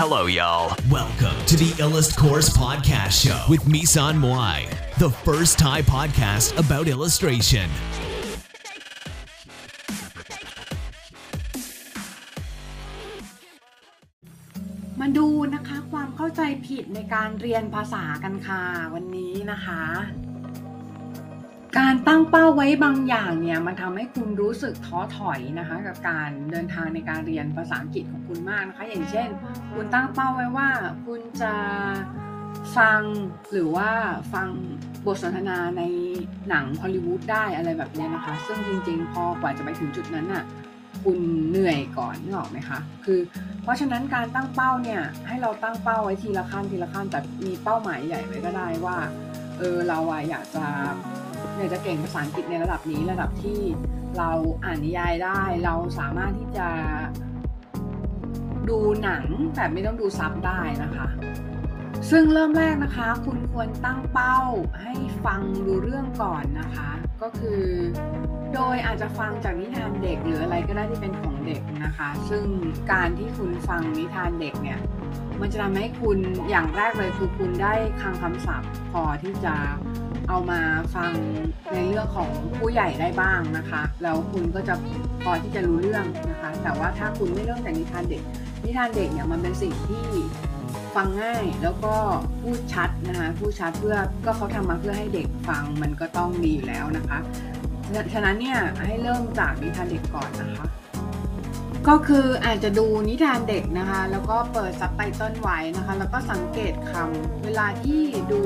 Hello, y'all. Welcome to the Illust Course Podcast Show with Misan Moai, the first Thai podcast about illustration. มาดูนะคะความเข้าใจผิดในการเรียนภาษากันค่ะวันนี้นะคะ การตั้งเป้าไว้บางอย่างเนี่ยมันทำให้คุณรู้สึกท้อถอยนะคะ กับการเดินทางในการเรียนภาษาอังกฤษของคุณมากนะคะ อย่างเช่น คุณตั้งเป้าไว้ว่าคุณจะฟังหรือว่าฟังบทสนทนาในหนังฮอลลีวูดได้อะไรแบบเนี้ยนะคะ ซึ่งจริงๆ พอกว่าจะไปถึงจุดนั้นน่ะคุณเหนื่อยก่อนนึกออกไหมคะคือ เพราะฉะนั้นการตั้งเป้าเนี่ยให้เราตั้งเป้าไว้ทีละขั้นทีละขั้นแต่มีเป้าหมายใหญ่ไว้ก็ได้ว่าเออเราอะอยากจะ อยากจะเก่งภาษาอังกฤษในระดับนี้ระดับที่เราอ่านนิยายได้ เราสามารถที่จะดูหนังแบบไม่ต้องดูซับได้นะคะ ซึ่งเริ่มแรกนะคะ คุณควรตั้งเป้าให้ฟังดูเรื่องก่อนนะคะ ก็คือ โดยอาจจะฟังจากนิทานเด็กหรืออะไรก็ได้ที่เป็นของเด็กนะคะ ซึ่งการที่คุณฟังนิทานเด็กเนี่ยมันจะทำให้คุณอย่างแรกเลยคือคุณได้คลังคำศัพท์พอที่จะ เอามาฟังในเรื่องของผู้ใหญ่ได้บ้างนะคะ แล้วคุณก็จะพอที่จะรู้เรื่องนะคะ แต่ว่าถ้าคุณไม่เริ่มจากนิทานเด็ก นิทานเด็กเนี่ยมันเป็นสิ่งที่ฟังง่ายแล้วก็พูดชัดนะคะพูดชัดเพื่อก็เขาทำมาเพื่อให้เด็กฟังมันก็ต้องดีอยู่แล้วนะคะ ฉะนั้นเนี่ยให้เริ่มจากนิทานเด็กก่อนนะคะ ก็คืออาจจะดูนิทานเด็กนะคะ แล้วก็เปิดซับไตเติลไว้นะคะ แล้วก็สังเกตคำเวลาที่ดู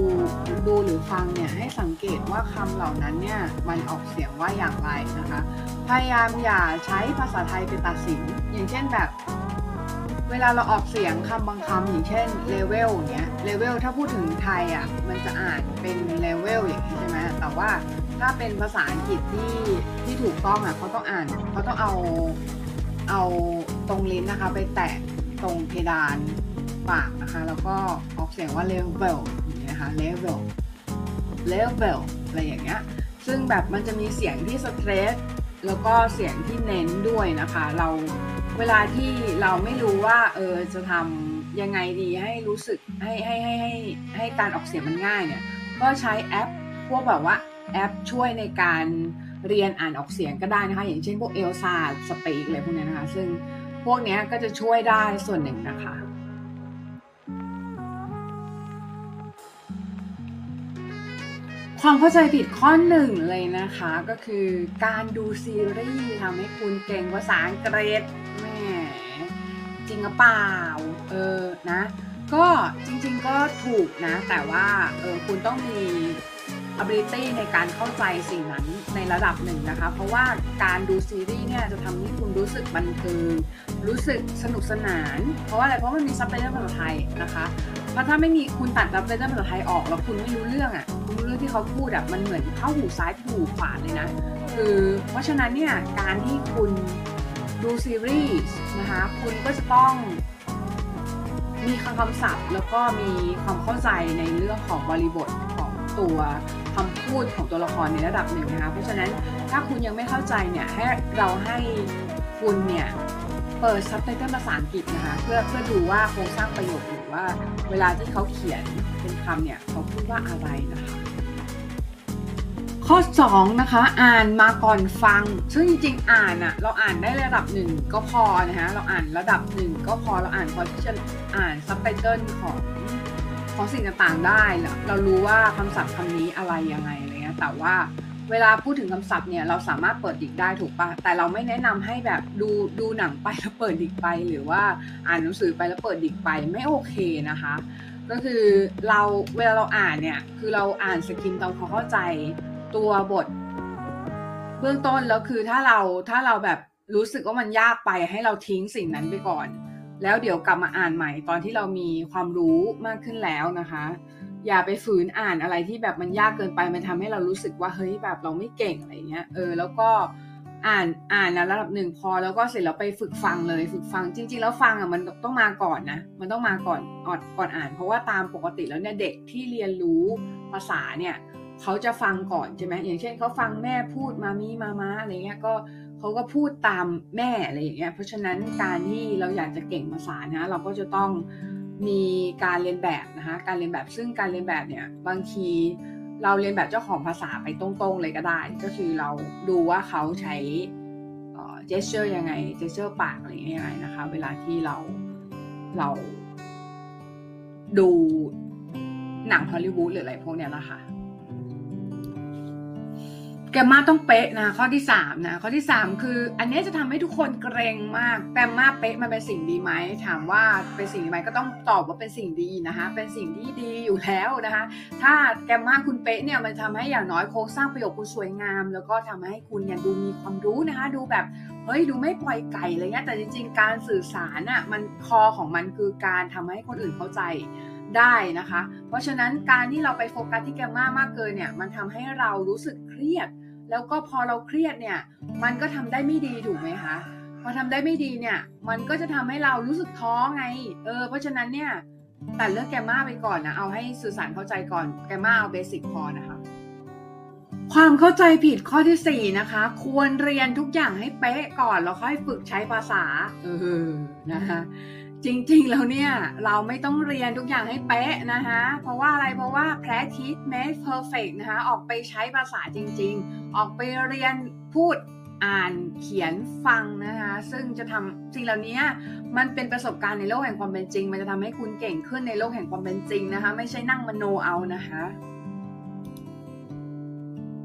ดูหรือฟังเนี่ยให้สังเกตว่าคำเหล่านั้นเนี่ยมันออกเสียงว่าอย่างไรนะคะ พยายามอย่าใช้ภาษาไทยไปตัดสิน อย่างเช่นแบบ เวลาเราออกเสียงคำบางคำอย่างเช่นเลเวลเงี้ยเลเวลถ้าพูดถึงไทยอะมันจะอ่านเป็นเลเวลอย่างนี้ใช่ไหมแต่ว่าถ้าเป็นภาษาอังกฤษที่ที่ถูกต้องอะเขาต้องอ่านเขาต้องเอา เอาตรงลิ้นนะคะ ไปแตะตรงเพดานปากนะคะ แล้วก็ออกเสียงว่า level อย่างเงี้ยนะคะ levelเลเวลอะไรอย่างเงี้ย ซึ่งแบบมันจะมีเสียงที่สเตรสแล้วก็เสียงที่เน้นด้วยนะคะ เราเวลาที่เราไม่รู้ว่าเออจะทำยังไงดีให้รู้สึกให้ให้ให้ให้ให้การออกเสียงมันง่ายเนี่ย ก็ใช้แอปพวกแบบว่าแอปช่วยในการ เรียนอ่านออกเสียงก็ได้นะคะ อย่างเช่นพวกเอลซาสปีกอะไรพวกนี้นะคะ ซึ่งพวกนี้ก็จะช่วยได้ส่วนหนึ่งนะคะความเข้าใจผิดข้อหนึ่งเลยนะคะ ก็คือการดูซีรีส์ทำให้คุณเก่งภาษาอังกฤษแหมจริงหรือเปล่าเออนะ ก็จริงๆก็ถูกนะ แต่ว่าเออคุณต้องมี ability ในการเข้าใจสิ่งนั้นในระดับหนึ่งนะคะ เพราะว่าการดูซีรีส์เนี่ยจะทำให้คุณรู้สึกบันเทิงรู้สึกสนุกสนาน เพราะว่าอะไรเพราะมันมีซับไตเติลภาษาไทยนะคะ เพราะถ้าไม่มีคุณตัดซับไตเติลภาษาไทยออกแล้วคุณไม่รู้เรื่องอะคุณรู้เรื่องที่เขาพูดอะมันเหมือนเข้าหูซ้ายหูขวาเลยนะคือเพราะฉะนั้นเนี่ยการที่คุณดูซีรีส์นะคะคุณก็จะต้องมีคำคำศัพท์ แล้วก็มีความเข้าใจในเรื่องของบริบทของตัว คำพูดของตัวละครในระดับหนึ่งนะคะ เพราะฉะนั้นถ้าคุณยังไม่เข้าใจเนี่ยให้เราให้คุณเนี่ยเปิดซับไตเติลภาษาอังกฤษนะคะเพื่อเพื่อดูว่าโครงสร้างประโยคหรือว่าเวลาที่เขาเขียนเป็นคำเนี่ยเขาพูดว่าอะไรนะคะข้อ2นะคะอ่านมาก่อนฟัง ซึ่งจริงๆอ่านอะเราอ่านได้ระดับหนึ่งก็พอนะคะเราอ่านระดับหนึ่งก็พอเราอ่านพอที่จะอ่านซับไตเติลของ ของสิ่งต่างๆได้แล้วเรารู้ว่าคำศัพท์คำนี้อะไรยังไงอะไรเงี้ยแต่ว่าเวลาพูดถึงคำศัพท์เนี่ยเราสามารถเปิดดิกได้ถูกปะแต่เราไม่แนะนำให้แบบดูดูหนังไปแล้วเปิดดิกไป หรือว่าอ่านหนังสือไปแล้วเปิดดิกไปไม่โอเคนะคะ ก็คือเราเวลาเราอ่านเนี่ยคือเราอ่านสกินตามความเข้าใจตัวบท เบื้องต้นแล้วคือถ้าเราถ้าเราแบบรู้สึกว่ามันยากไปให้เราทิ้งสิ่งนั้นไปก่อน แล้วเดี๋ยวกลับมาอ่านใหม่ตอนที่เรามีความรู้มากขึ้นแล้วนะคะ อย่าไปฝืนอ่านอะไรที่แบบมันยากเกินไปมันทำให้เรารู้สึกว่าเฮ้ยแบบเราไม่เก่งอะไรเงี้ยเออแล้วก็อ่านอ่านนะระดับหนึ่งพอแล้วก็เสร็จแล้วไปฝึกฟังเลยฝึกฟังจริง ๆ แล้วฟังอะมันต้องมาก่อนนะมันต้องมาก่อนก่อนก่อนอ่าน เพราะว่าตามปกติแล้วเนี่ยเด็กที่เรียนรู้ภาษาเนี่ยเขาจะฟังก่อนใช่ไหมอย่างเช่นเขาฟังแม่พูดมามีมามาอะไรเงี้ยก็ เขาก็พูดตามแม่อะไรอย่างเงี้ยเพราะฉะนั้นการที่เราอยากจะเก่งภาษานะเราก็จะต้องมีการเลียนแบบนะคะการเลียนแบบซึ่งการเลียนแบบเนี่ยบางทีเราเลียนแบบเจ้าของภาษาไปตรงๆเลยก็ได้ ก็คือเราดูว่าเขาใช้ gesture ยังไง gesture ปากอะไรยังไงนะคะ เวลาที่เราเราดูหนังฮอลลีวูดหรืออะไรพวกเนี้ยนะคะ grammar ต้องเป๊ะนะข้อที่สามนะข้อที่สามคือ อันนี้จะทำให้ทุกคนเกรงมาก grammar เป๊ะมันเป็นสิ่งดีไหมถามว่าเป็นสิ่งดีไหมก็ต้องตอบว่าเป็นสิ่งดีนะคะเป็นสิ่งที่ดีอยู่แล้วนะคะถ้าแกมมาคุณเป๊ะเนี่ยมันทำให้อย่างน้อยโครงสร้างประโยคคุณสวยงาม แล้วก็ทำให้คุณเนี่ยดูมีความรู้นะคะดูแบบเฮ้ยดูไม่ปล่อยไก่อะไรเงี้ยแต่จริงๆ การสื่อสารอะมันคอของมันคือการทำให้คนอื่นเข้าใจได้นะคะ เพราะฉะนั้นการที่เราไปโฟกัสที่แกมมามากเกินเนี่ยมันทำให้เรารู้สึกเครียด แล้วก็พอเราเครียดเนี่ย มันก็ทำได้ไม่ดีถูกไหมคะ พอทำได้ไม่ดีเนี่ย มันก็จะทำให้เรารู้สึกท้อไง เออ เพราะฉะนั้นเนี่ยตัดเรื่องแกมมาไปก่อนนะ เอาให้สื่อสารเข้าใจก่อน แกมมาเอาเบสิกพอนะคะ ความเข้าใจผิดข้อที่ 4 นะคะ ควรเรียนทุกอย่างให้เป๊ะก่อนแล้วค่อยฝึกใช้ภาษา เออ นะคะ จริงๆ แล้วเนี่ย เราไม่ต้องเรียนทุกอย่างให้เป๊ะนะคะ เพราะว่าอะไรเพราะว่า practice makes perfect นะคะ ออกไปใช้ภาษาจริงๆ ออกไปเรียนพูดอ่านเขียนฟังนะคะ ซึ่งจะทำสิ่งเหล่านี้มันเป็นประสบการณ์ในโลกแห่งความเป็นจริง มันจะทำให้คุณเก่งขึ้นในโลกแห่งความเป็นจริงนะคะ ไม่ใช่นั่งมโนเอานะคะ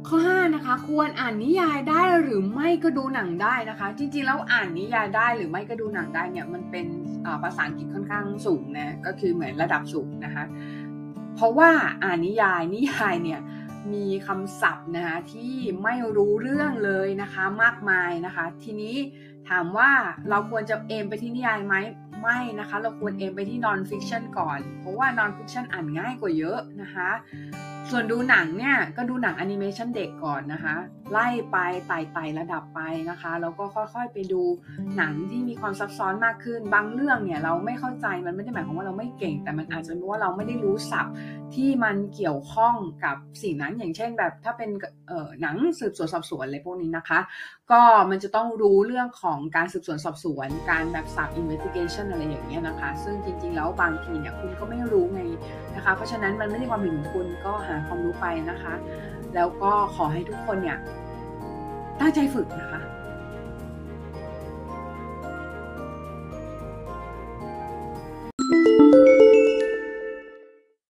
ข้อ5นะคะ ควรอ่านนิยายได้หรือไม่ก็ดูหนังได้นะคะ จริงๆแล้วอ่านนิยายได้หรือไม่ก็ดูหนังได้เนี่ยมันเป็น ภาษาอังกฤษค่อนข้างสูงนะก็คือเหมือนระดับสูงนะคะเพราะว่าอ่านนิยายนิยายเนี่ยมีคำศัพท์นะคะที่ไม่รู้เรื่องเลยนะคะมากมายนะคะ ทีนี้ถามว่าเราควรจะ aim ไปที่นิยายไหม ไม่นะคะเราควร aim ไปที่ non-fiction ก่อน เพราะว่า non-fiction อ่านง่ายกว่าเยอะนะคะ ส่วนดูหนังเนี่ยก็ดูหนังแอนิเมชันเด็กก่อนนะคะ ไล่ไปไต่ไต่ระดับไปนะคะแล้วก็ค่อยๆไปดูหนังที่มีความซับซ้อนมากขึ้น บางเรื่องเนี่ยเราไม่เข้าใจมันไม่ได้หมายความว่าเราไม่เก่ง แต่มันอาจจะเป็นว่าเราไม่ได้รู้ศัพท์ ที่มันเกี่ยวข้องกับสิ่งนั้นอย่างเช่น แบบถ้าเป็นเอ่อหนังสืบสวนสอบสวนอะไรพวกนี้นะคะ ก็มันจะต้องรู้เรื่องของการสืบสวนสอบสวน การแบบสับ investigation อะไรอย่างเงี้ยนะคะ ซึ่งจริง ๆ แล้วบางทีเนี่ยคุณก็ไม่รู้ไงนะคะ เพราะฉะนั้นมันไม่ได้ความผิดของคุณก็หาความรู้ไปนะคะ แล้วก็ขอให้ทุกคนเนี่ยตั้งใจฝึกนะคะ